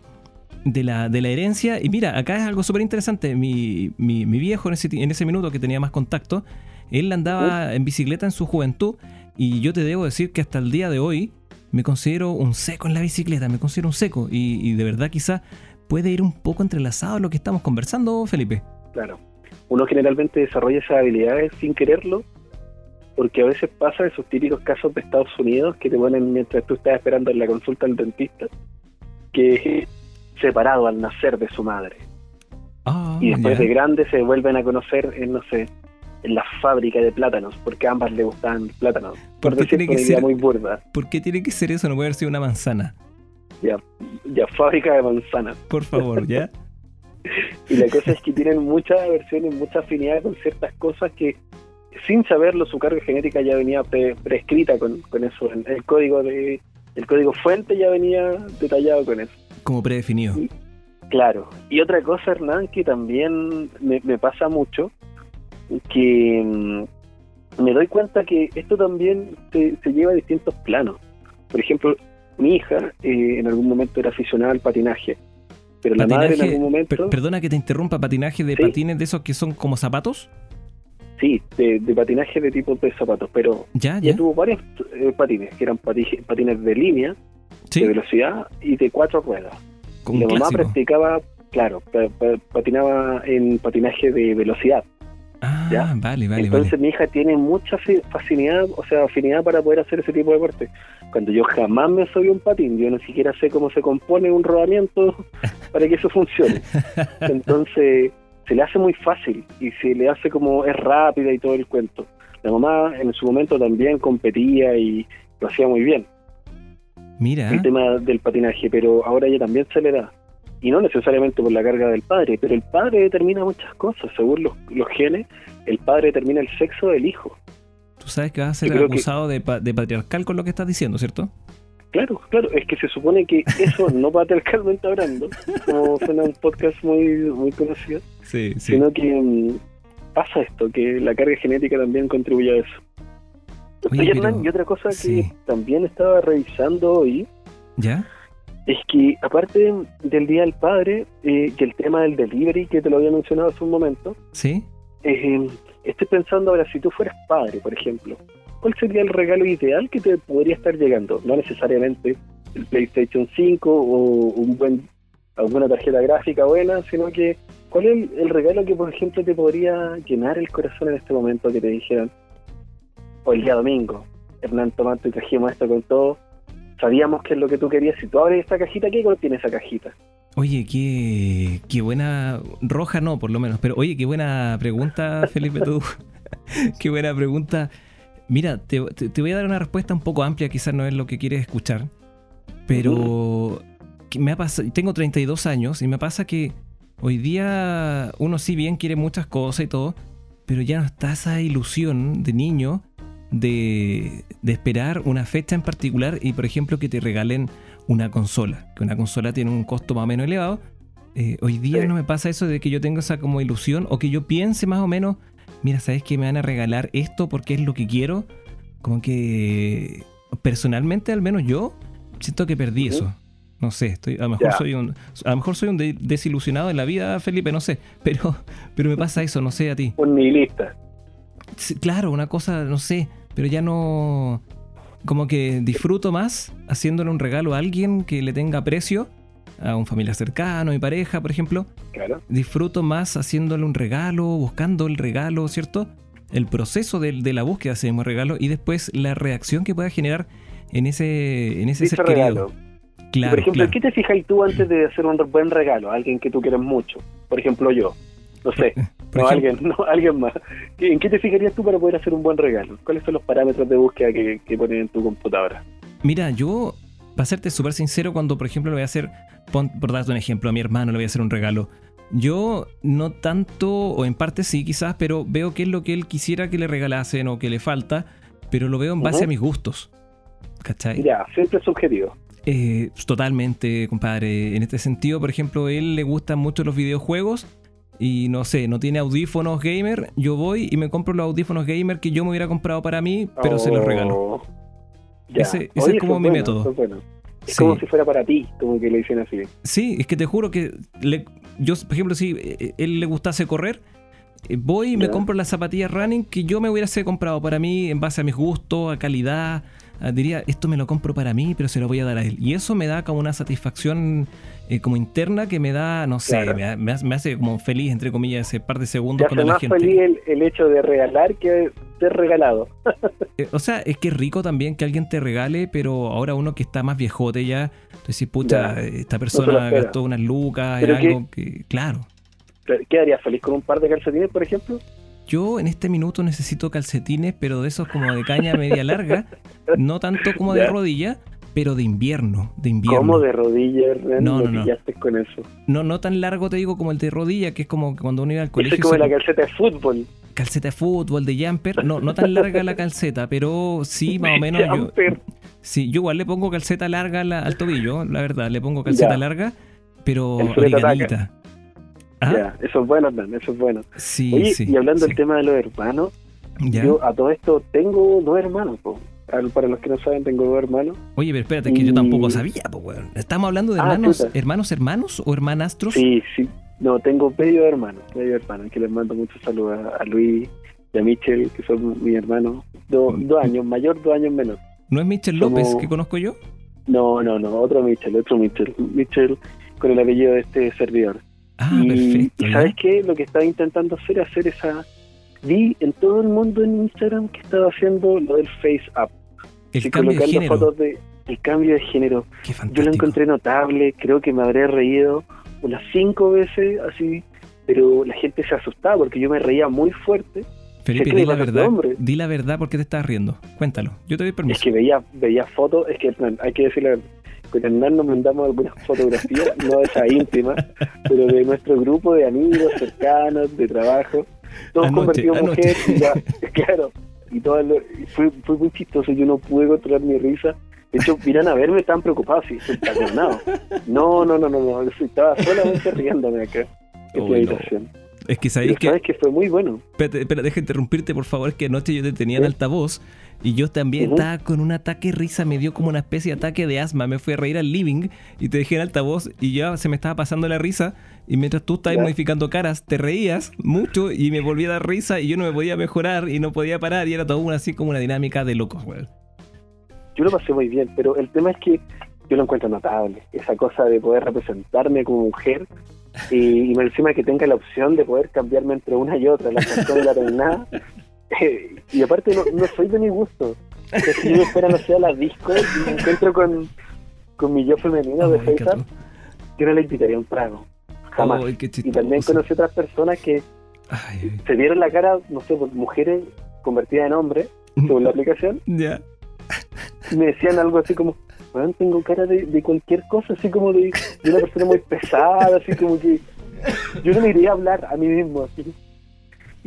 de la, de la herencia. Y mira, acá es algo súper interesante. Mi, mi, viejo en ese, en ese minuto que tenía más contacto, él andaba en bicicleta en su juventud y yo te debo decir que hasta el día de hoy me considero un seco en la bicicleta, me considero un seco y, y de verdad quizás puede ir un poco entrelazado a lo que estamos conversando, Felipe. Claro uno generalmente desarrolla esas habilidades sin quererlo, porque a veces pasa esos típicos casos de Estados Unidos que te ponen mientras tú estás esperando en la consulta del dentista, que separado al nacer de su madre. Ah, y después de grande se vuelven a conocer en, no sé, en la fábrica de plátanos, porque a ambas le gustaban plátanos. Por, qué tiene que ser muy burda. ¿Por qué tiene que ser eso? No puede haber sido una manzana. Ya, ya, fábrica de manzanas. Por favor, ¿ya? (laughs) y la cosa es que tienen muchas versiones, mucha afinidad con ciertas cosas que sin saberlo su carga genética ya venía prescrita con, eso. El código de el código fuente ya venía detallado con eso. Como predefinido. claro. Y otra cosa, Hernán, que también me, pasa mucho, que mm, me doy cuenta que esto también se, lleva a distintos planos. Por ejemplo, mi hija eh, en algún momento era aficionada al patinaje pero la madre en algún momento... perdona que te interrumpa, patinaje de patines de esos que son como zapatos. Sí, de, patinaje de tipo de zapatos, pero ya, ya. tuvo varios eh, patines, que eran patines de línea, de velocidad y de cuatro ruedas. la mamá practicaba, claro, patinaba en patinaje de velocidad. Ah, vale, vale. Entonces mi hija tiene mucha facilidad, o sea, afinidad para poder hacer ese tipo de deporte. Cuando yo jamás me soy un patín, yo no siquiera sé cómo se compone un rodamiento (laughs) para que eso funcione. Entonces se le hace muy fácil y se le hace como es rápida y todo el cuento. La mamá en su momento también competía y lo hacía muy bien. Mira. El tema del patinaje, pero ahora ella también se le da y no necesariamente por la carga del padre, pero el padre determina muchas cosas, según los, los genes, el padre determina el sexo del hijo. Tú sabes que vas a ser acusado de, de, patriarcal con lo que estás diciendo, ¿cierto? Claro, claro, es que se supone que eso, (laughs) no patriarcalmente hablando, como suena un podcast muy, muy conocido, sí, sí. sino que mm, pasa esto, que la carga genética también contribuye a eso. Oye, y otra cosa que también estaba revisando hoy, ¿Ya? es que aparte del Día del Padre, eh, que el tema del delivery, que te lo había mencionado hace un momento, ¿Sí? Eh, estoy pensando ahora, si tú fueras padre, por ejemplo, ¿cuál sería el regalo ideal que te podría estar llegando? No necesariamente el PlayStation 5 o un buen alguna tarjeta gráfica buena, sino que ¿cuál es el, regalo que, por ejemplo, te podría llenar el corazón en este momento que te dijeran, o el día domingo, Hernán, tomate y trajimos esto con todo, sabíamos que es lo que tú querías. Si tú abres esta cajita, ¿qué tiene esa cajita? Oye, qué, qué buena, roja no, por lo menos, pero oye, qué buena pregunta, Felipe, tú. (laughs) qué buena pregunta. Mira, te, voy a dar una respuesta un poco amplia, quizás no es lo que quieres escuchar, pero me ha pasado, tengo 32 años y me pasa que hoy día uno sí bien quiere muchas cosas y todo, pero ya no está esa ilusión de niño de, esperar una fecha en particular y, por ejemplo, que te regalen una consola, que una consola tiene un costo más o menos elevado. Eh, hoy día no me pasa eso de que yo tenga esa como ilusión o que yo piense más o menos, mira, ¿sabes que me van a regalar esto porque es lo que quiero? Como que personalmente, al menos yo, siento que perdí eso. No sé, estoy, a lo mejor soy un, a lo mejor soy un desilusionado en la vida, Felipe, no sé, pero, pero me pasa eso, no sé a ti. Un nihilista claro, una cosa, no sé, pero ya no. como que disfruto más haciéndole un regalo a alguien que le tenga precio, a un familiar cercano, a mi pareja, por ejemplo. Claro. Disfruto más haciéndole un regalo, buscando el regalo, ¿cierto? El proceso de, de la búsqueda de ese regalo y después la reacción que pueda generar en ese, en ese Dicho ser querido. regalo. Claro, Por ejemplo, claro. ¿en qué te fijas tú antes de hacer un buen regalo a alguien que tú quieres mucho? Por ejemplo, yo. No sé. (laughs) Por no, ejemplo- alguien, (laughs) no, alguien más. ¿En qué te fijarías tú para poder hacer un buen regalo? ¿Cuáles son los parámetros de búsqueda que, que ponen en tu computadora? Mira, yo, para serte súper sincero, cuando por ejemplo le voy a hacer, pon- por darte un ejemplo, a mi hermano le voy a hacer un regalo, yo no tanto, o en parte sí quizás, pero veo qué es lo que él quisiera que le regalasen o que le falta, pero lo veo en base a mis gustos. ¿Cachai? Ya, siempre es subjetivo. Eh, totalmente, compadre. En este sentido, por ejemplo, él le gustan mucho los videojuegos y no sé, no tiene audífonos gamer. Yo voy y me compro los audífonos gamer que yo me hubiera comprado para mí, pero se los regalo. Oh, Ya. Ese- ese es como mi bueno, método. es bueno. Es Sí. como si fuera para ti, como que le dicen así. Sí, es que te juro que le- yo, por ejemplo, si eh, él le gustase correr, eh, voy y me Ya. compro las zapatillas running que yo me hubiese comprado para mí en base a mis gustos, a calidad. a- diría, esto me lo compro para mí, pero se lo voy a dar a él. Y eso me da como una satisfacción eh, como interna que me da, no sé, Claro. me, hace, me hace como feliz, entre comillas, ese par de Te segundos hace cuando la más gente... feliz el, el hecho de regalar que ser regalado. (laughs) Eh, o sea, es que es rico también que alguien te regale, pero ahora uno que está más viejote ya, decís, pucha, Ya, eh, esta persona gastó unas lucas, que- algo que, claro. ¿Quedarías feliz con un par de calcetines, por ejemplo? Yo en este minuto necesito calcetines, pero de esos como de caña media larga, (laughs) no tanto como de Ya. rodilla, pero de invierno, de invierno. ¿Cómo de rodillas, Hernán? No, No, no, con eso. No, no tan largo te digo como el de rodilla, que es como que cuando uno iba al Eso colegio. es como la calceta de fútbol. calceta de fútbol, de jumper. No, no tan larga la calceta, pero sí, (laughs) más o menos yo. Jumper. Sí, yo igual le pongo calceta larga al, al tobillo, la verdad, le pongo calceta Ya. larga, pero abrigadita. ¿Ah? Ya, eso es bueno, Hernán, eso es bueno. Sí, Oye, sí. y hablando sí. del tema de los hermanos, Ya. yo a todo esto tengo dos hermanos. po. Al- Para los que no saben, tengo dos hermanos. Oye, pero espérate, que yo tampoco sabía, pues, weón. ¿Estamos hablando de Ah, hermanos, hermanos, hermanos o hermanastros? Sí, sí. No, tengo medio hermano, medio hermano, que les mando muchos saludos a, Luis y a Michel, que son mis hermanos. Do- Mm. dos años, mayor, dos años menor. ¿No es Michel López que conozco yo? No, no, no, otro Michel, otro Michel. Michel con el apellido de este servidor. Ah, y, perfecto. y. ¿sabes qué? Lo que estaba intentando hacer es hacer esa... Vi en todo el mundo en Instagram que estaba haciendo lo del Face Up. El y cambio de colocando fotos de el cambio de género. Qué Yo lo encontré notable, creo que me habré reído unas cinco veces así, pero la gente se asustaba porque yo me reía muy fuerte. Felipe, ¿qué di la verdad. Di la verdad porque te estás riendo. Cuéntalo. Yo te doy Es permiso. que veía veía fotos, es que hay que decirle, con Hernán nos mandamos algunas fotografías, no esas íntimas, pero de nuestro grupo de amigos cercanos, de trabajo, todos Anoche, convertidos en anoche. mujer, y ya, (laughs) claro, y todo lo- fue, fue muy chistoso, yo no pude controlar mi risa. De hecho, (laughs) miran a verme tan preocupados, sí, estacionado. No, no, no, no, no, estaba solamente riéndome acá en no. habitación. Es que sabéis que. sabes que fue muy bueno. Espera, deja de interrumpirte, por favor, que anoche yo te tenía en Sí. altavoz y yo también estaba con un ataque de risa, me dio como una especie de ataque de asma, me fui a reír al living y te dejé en altavoz y ya se me estaba pasando la risa y mientras tú estabas modificando caras, te reías mucho y me volvía a dar risa y yo no me podía mejorar y no podía parar y era todo una, así como una dinámica de locos, weón. yo lo pasé muy bien, pero el tema es que yo lo encuentro notable, esa cosa de poder representarme como mujer y, y encima que tenga la opción de poder cambiarme entre una y otra, la canción y la peinada. (laughs) (laughs) Y aparte no, no soy de mi gusto. Sea, si yo fuera, no sé, a la disco y me encuentro con, con mi yo femenino de FaceApp, yo no le invitaría un trago. Jamás. Y también conocí otras personas que Ay, se dieron la cara, no sé, por mujeres convertidas en hombres, según la aplicación, (laughs) Ya. y me decían algo así como, weón, tengo cara de, de cualquier cosa, así como de, de una persona muy pesada, así como que yo no me iría a hablar a mí mismo, así.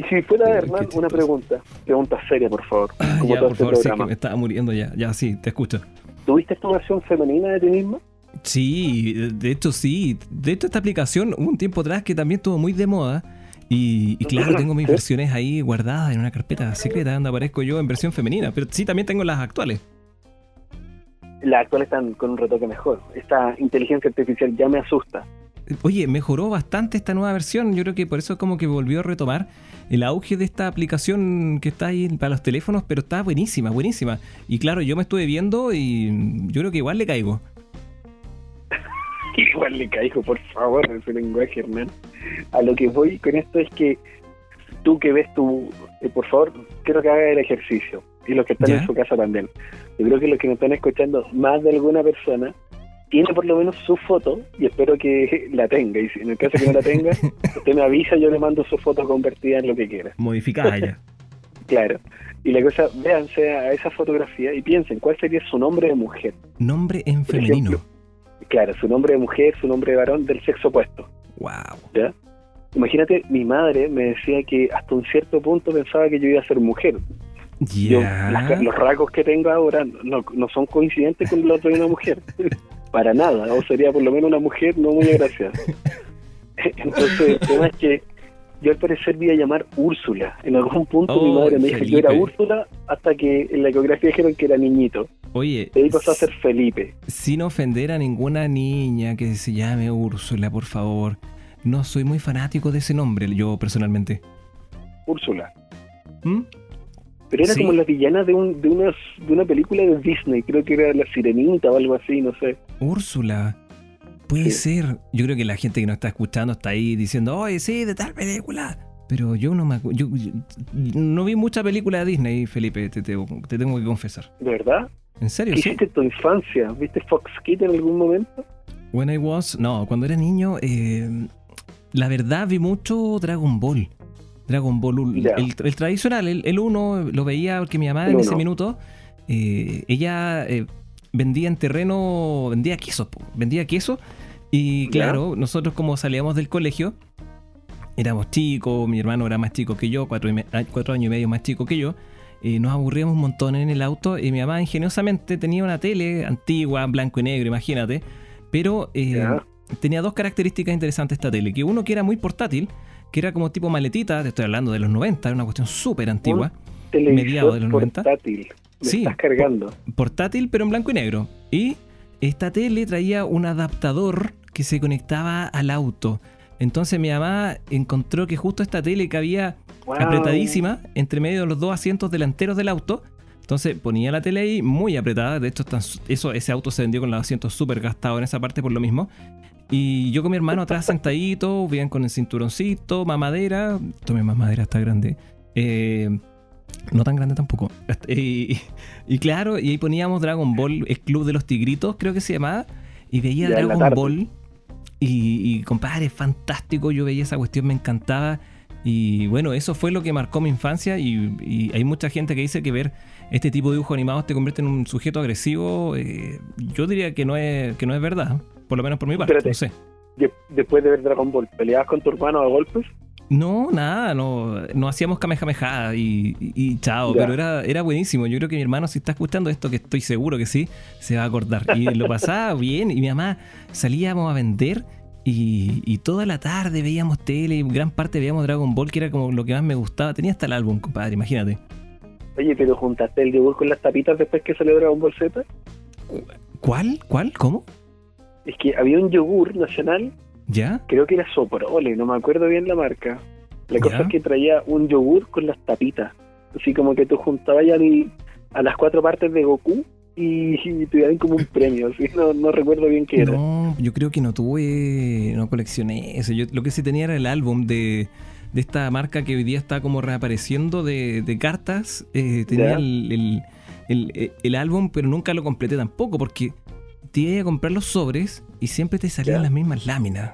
Y si fuera Uy, Hernán, una pregunta, pregunta seria, por favor, Ah, como ya, por este favor, sí, que me estaba muriendo ya. Ya, sí, te escucho. ¿Tuviste esta versión femenina de ti misma? Sí, de hecho sí. De hecho esta aplicación hubo un tiempo atrás que también estuvo muy de moda. Y, y claro, tengo mis (laughs) Sí. versiones ahí guardadas en una carpeta secreta donde aparezco yo en versión femenina. Pero sí, también tengo las actuales. Las actuales están con un retoque mejor. Esta inteligencia artificial ya me asusta. Oye, mejoró bastante esta nueva versión. Yo creo que por eso como que volvió a retomar el auge de esta aplicación que está ahí para los teléfonos, pero está buenísima, buenísima. Y claro, yo me estuve viendo y yo creo que igual le caigo. (laughs) igual le caigo, por favor, en su lenguaje, Hernán. A lo que voy con esto es que tú que ves tu, eh, por favor, quiero que haga el ejercicio y los que están en su casa también. Yo creo que los que nos están escuchando, más de alguna persona, tiene por lo menos su foto y espero que la tenga. Y si en el caso que no la tenga, (laughs) usted me avisa, yo le mando su foto convertida en lo que quiera. Modificada ya. (laughs) claro. Y la cosa, véanse a esa fotografía y piensen cuál sería su nombre de mujer. Nombre en femenino. claro, su nombre de mujer, su nombre de varón del sexo opuesto. Wow. ¿Ya? Imagínate, mi madre me decía que hasta un cierto punto pensaba que yo iba a ser mujer. los rasgos que tengo ahora no, no son coincidentes con los de una mujer. (laughs) Para nada. O sería por lo menos una mujer no muy agraciada. (laughs) Entonces, el tema es que yo al parecer vi a llamar Úrsula. En algún punto mi madre me dijo que yo era Úrsula hasta que en la ecografía dijeron que era niñito. Oye. Ahí pasó a ser Felipe. Sin ofender a ninguna niña que se llame Úrsula, por favor. No soy muy fanático de ese nombre, yo personalmente. Úrsula. ¿Mm? Pero era como la villana de, un, de, unas, de una película de Disney, creo que era La Sirenita o algo así, no sé. Úrsula. Puede ser. Yo creo que la gente que nos está escuchando está ahí diciendo, oye, sí, de tal película. Pero yo no me yo, no vi mucha película de Disney, Felipe, te, tengo que confesar. ¿De verdad? ¿En serio? ¿Qué hiciste tu infancia? ¿Viste Fox Kid en algún momento? When I was, no, cuando era niño, eh, la verdad vi mucho Dragon Ball. Dragon Ball, el, tradicional, el 1 lo veía porque mi mamá en ese minuto, eh, ella eh, vendía en terreno, vendía queso, vendía queso. Y claro, nosotros como salíamos del colegio, éramos chicos, mi hermano era más chico que yo, cuatro, cuatro años y medio más chico que yo. y nos aburríamos un montón en el auto y mi mamá ingeniosamente tenía una tele antigua, blanco y negro, imagínate, pero eh, tenía dos características interesantes esta tele, que uno que era muy portátil, que era como tipo maletita, te estoy hablando de los 90, era una cuestión súper antigua, mediados de los 90. Portátil, sí, estás cargando. Portátil, pero en blanco y negro. Y esta tele traía un adaptador que se conectaba al auto. Entonces mi mamá encontró que justo esta tele cabía apretadísima entre medio de los dos asientos delanteros del auto. Entonces ponía la tele ahí muy apretada. De hecho, eso, ese auto se vendió con los asientos súper gastados en esa parte por lo mismo. Y yo con mi hermano atrás sentadito, bien con el cinturoncito, mamadera. Tome mamadera, está grande. Eh, no tan grande tampoco. (laughs) Y, y, claro, y ahí poníamos Dragon Ball, el Club de los Tigritos, creo que se llamaba. Y veía Dragon Ball. Y, y compadre, fantástico. Yo veía esa cuestión, me encantaba. Y bueno, eso fue lo que marcó mi infancia. Y, y hay mucha gente que dice que ver este tipo de dibujos animados te convierte en un sujeto agresivo. Eh, yo diría que no es, que no es verdad. Por lo menos por mi parte, no sé. Después de ver Dragon Ball, ¿peleabas con tu hermano a golpes? No, nada, no, no hacíamos kamehameha y, y, chao, pero era, era buenísimo. Yo creo que mi hermano, si está escuchando esto, que estoy seguro que sí, se va a acordar. Y lo pasaba (laughs) bien, y mi mamá salíamos a vender y, toda la tarde veíamos tele, y gran parte veíamos Dragon Ball, que era como lo que más me gustaba. Tenía hasta el álbum, compadre, imagínate. Oye, pero juntaste el yogur con las tapitas después que salió Dragon Ball Z. ¿Cuál? ¿Cuál? ¿Cómo? Es que había un yogur nacional. ¿Ya? Creo que era Soprole, no me acuerdo bien la marca. La cosa es que traía un yogur con las tapitas. Así como que tú juntabas ya a las cuatro partes de Goku y, te daban como un premio. No, no recuerdo bien qué era. No, yo creo que no tuve, no coleccioné eso. Yo lo que sí tenía era el álbum de, de esta marca que hoy día está como reapareciendo de, de cartas. Eh, tenía el, el, el, álbum, pero nunca lo completé tampoco porque te iba a comprar los sobres y siempre te salían las mismas láminas.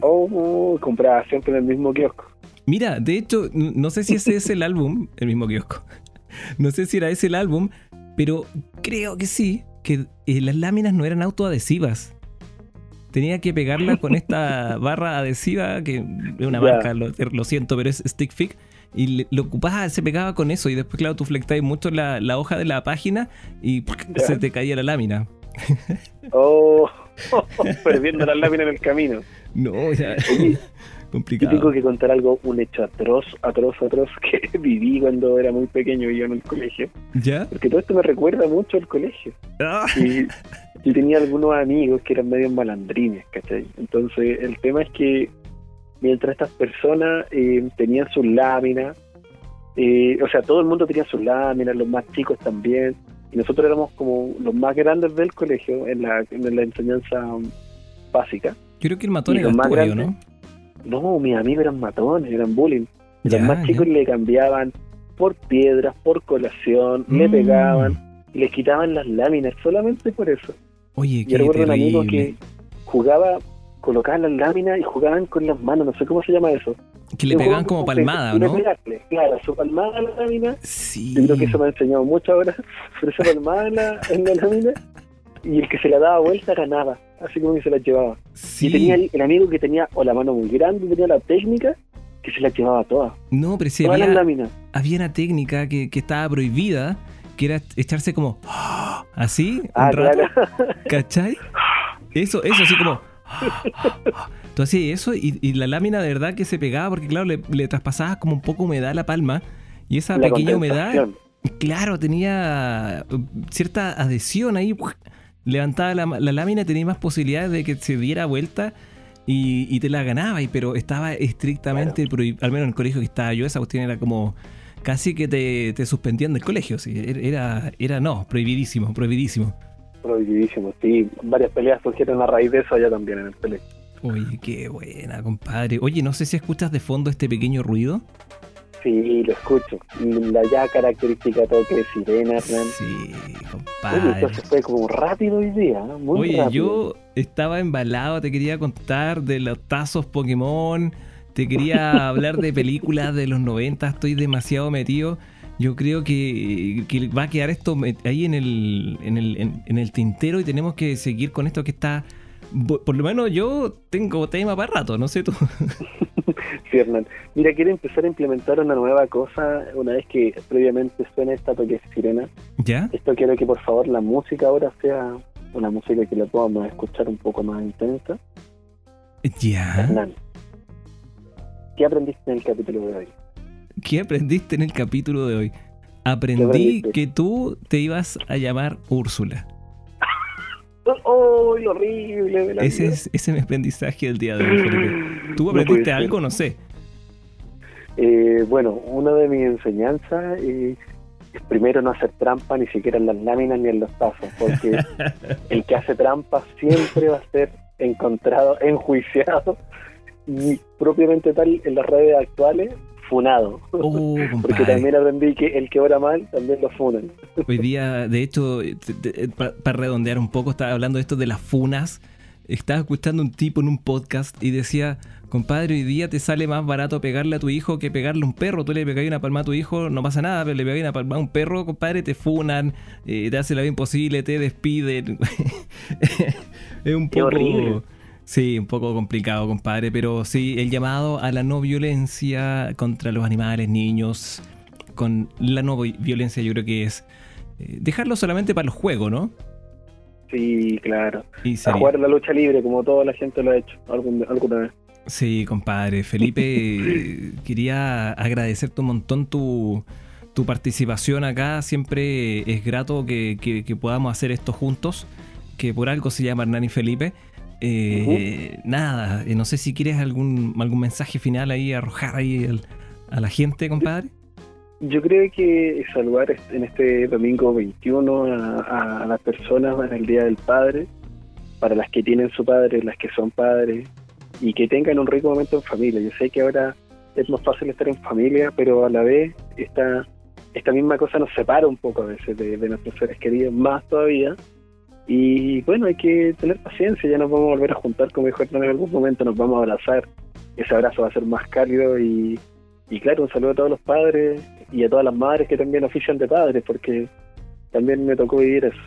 Oh, compraba siempre en el mismo kiosco. Mira, de hecho, no sé si ese es el (laughs) álbum, el mismo kiosco. No sé si era ese el álbum, pero creo que sí, que eh, las láminas no eran autoadhesivas. Tenía que pegarla con esta (laughs) barra adhesiva, que es una marca, lo, siento, pero es Stick Fig. Y lo ocupabas, se pegaba con eso. Y después, claro, tú flectabas mucho la, hoja de la página y se te caía la lámina. (laughs) Oh, (laughs) perdiendo la lámina en el camino. No, ya. Complicado. tengo que contar algo, un hecho atroz, atroz, atroz que (laughs) viví cuando era muy pequeño y yo en el colegio. ¿Ya? Porque todo esto me recuerda mucho al colegio. Ah. yo tenía algunos amigos que eran medio malandrines, ¿cachai? Entonces, el tema es que mientras estas personas eh, tenían sus láminas, eh, o sea, todo el mundo tenía sus láminas, los más chicos también, y nosotros éramos como los más grandes del colegio en la, en la enseñanza básica. Yo creo que el matón era más tuyo, ¿no? No, mis amigos eran matones, eran bullying. los más chicos le cambiaban por piedras, por colación, le mm. pegaban y les quitaban las láminas solamente por eso. Oye, qué Yo recuerdo un amigo que jugaba, colocaban las láminas y jugaban con las manos, no sé cómo se llama eso. Que le pegaban como palmada, ¿no? claro, su palmada en la lámina. Sí. Yo creo que eso me ha enseñado mucho ahora, (laughs) pero esa palmada en la, en la lámina y el que se la daba vuelta ganaba, así como que se la llevaba. Y tenía el, amigo que tenía o la mano muy grande, tenía la técnica que se la llevaba toda. No, pero sí, había, había una técnica que, que estaba prohibida, que era echarse como (gasps) así, un ah, rato, (laughs) ¿cachai? Eso, eso, así como... (laughs) Entonces eso, y, la lámina de verdad que se pegaba, porque claro, le, le traspasabas como un poco humedad a la palma, y esa pequeña humedad, claro, tenía uh, cierta adhesión ahí, levantaba la, la lámina, tenía más posibilidades de que se diera vuelta y, te la ganaba, pero estaba estrictamente prohibido, al menos en el colegio que estaba yo, esa cuestión era como casi que te, te suspendían del colegio, sí, er, era, era no, prohibidísimo, prohibidísimo. Prohibidísimo, sí, varias peleas surgieron a raíz de eso allá también en el colegio. Oye, qué buena, compadre. Oye, no sé si escuchas de fondo este pequeño ruido. Sí, lo escucho. La ya característica toque de sirena, Hernán. Sí, compadre. Oye, entonces fue como rápido hoy día, muy Oye, yo estaba embalado, te quería contar de los tazos Pokémon, te quería (laughs) hablar de películas de los 90, estoy demasiado metido. Yo creo que, va a quedar esto ahí en el, en el, en el tintero y tenemos que seguir con esto que está por lo menos yo tengo tema para rato, no sé tú. (laughs) sí, Hernán. Mira, quiero empezar a implementar una nueva cosa una vez que previamente suene esta toque sirena. ¿Ya? Esto quiero que por favor la música ahora sea una música que la podamos escuchar un poco más intensa. Ya. Hernán, ¿qué aprendiste en el capítulo de hoy? ¿Qué aprendiste en el capítulo de hoy? Aprendí que tú te ibas a llamar Úrsula. ¡Oh, horrible! ese, es, ese mi aprendizaje del día de hoy, Felipe. (clears throat) ¿Tú aprendiste algo? No sé. Eh, bueno, una de mis enseñanzas es primero no hacer trampa ni siquiera en las láminas ni en los tazos, porque (laughs) el que hace trampa siempre va a ser encontrado, enjuiciado y propiamente tal en las redes actuales funado. Oh, (laughs) Porque también aprendí que el que ora mal también lo funan. Hoy día, de hecho, para redondear un poco, estaba hablando de esto de las funas. Estaba escuchando un tipo en un podcast y decía, compadre, hoy día te sale más barato pegarle a tu hijo que pegarle a un perro. Tú le pegas una palma a tu hijo, no pasa nada, pero le pegas una palma a un perro, compadre, te funan, eh, te hace la vida imposible, te despiden. (laughs) es un poco... horrible Sí, un poco complicado, compadre, pero sí, el llamado a la no violencia contra los animales, niños, con la no violencia yo creo que es eh, dejarlo solamente para el juego, ¿no? Sí, claro. a jugar la lucha libre como toda la gente lo ha hecho alguna vez. Sí, compadre. Felipe, (laughs) quería agradecerte un montón tu, tu participación acá. Siempre es grato que, que, podamos hacer esto juntos, que por algo se llama Hernán y Felipe. Eh, Nada, eh, no sé si quieres algún, algún mensaje final ahí, arrojar ahí a la gente, compadre. Yo creo que saludar en este domingo 21 a, las personas en el Día del Padre, para las que tienen su padre, las que son padres, y que tengan un rico momento en familia. Yo sé que ahora es más fácil estar en familia, pero a la vez esta, esta misma cosa nos separa un poco a veces de, de nuestros seres queridos, más todavía. Y bueno, hay que tener paciencia, ya nos vamos a volver a juntar, como dijo en algún momento nos vamos a abrazar, ese abrazo va a ser más cálido y, claro, un saludo a todos los padres y a todas las madres que también ofician de padres, porque también me tocó vivir eso.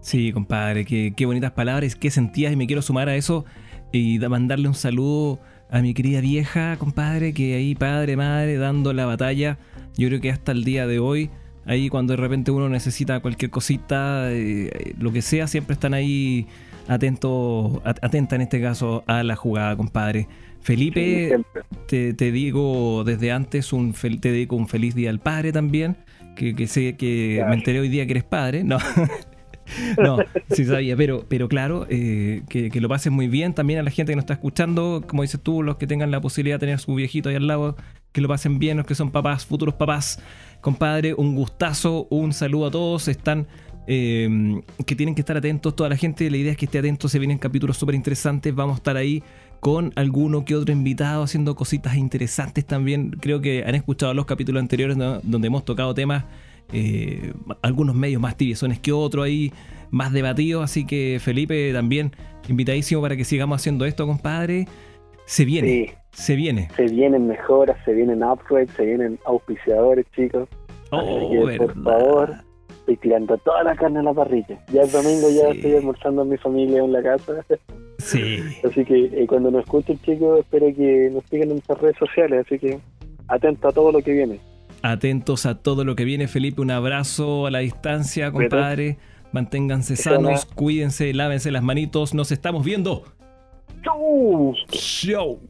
Sí, compadre, qué, qué bonitas palabras, qué sentías y me quiero sumar a eso y mandarle un saludo a mi querida vieja, compadre, que ahí padre, madre, dando la batalla, yo creo que hasta el día de hoy Ahí cuando de repente uno necesita cualquier cosita, eh, lo que sea, siempre están ahí atentos, atenta en este caso a la jugada, compadre. Felipe, te, digo desde antes, un te dedico un feliz día al padre también, que, sé que me enteré hoy día que eres padre, ¿no? (laughs) no, sí sabía, pero, pero claro, eh, que, lo pasen muy bien. También a la gente que nos está escuchando, como dices tú, los que tengan la posibilidad de tener su viejito ahí al lado, que lo pasen bien, los que son papás, futuros papás. Compadre, un gustazo, un saludo a todos. Están eh, que tienen que estar atentos. Toda la gente, la idea es que esté atento. Se vienen capítulos súper interesantes. Vamos a estar ahí con alguno que otro invitado haciendo cositas interesantes también. Creo que han escuchado los capítulos anteriores donde hemos tocado temas eh, algunos medios más tibiezones que otros ahí, más debatidos. Así que Felipe también invitadísimo para que sigamos haciendo esto, compadre. Se viene, se viene. Se vienen mejoras, se vienen upgrades, se vienen auspiciadores, chicos. Oh, por favor, estoy tirando toda la carne a la parrilla. Ya el domingo ya estoy almorzando a mi familia en la casa. Sí. (laughs) así que eh, cuando nos escuchen, chicos, espero que nos sigan en nuestras redes sociales. Así que atento a todo lo que viene. Atentos a todo lo que viene, Felipe. Un abrazo a la distancia, compadre. Manténganse sanos, cuídense, lávense las manitos. Nos estamos viendo. Yo! show.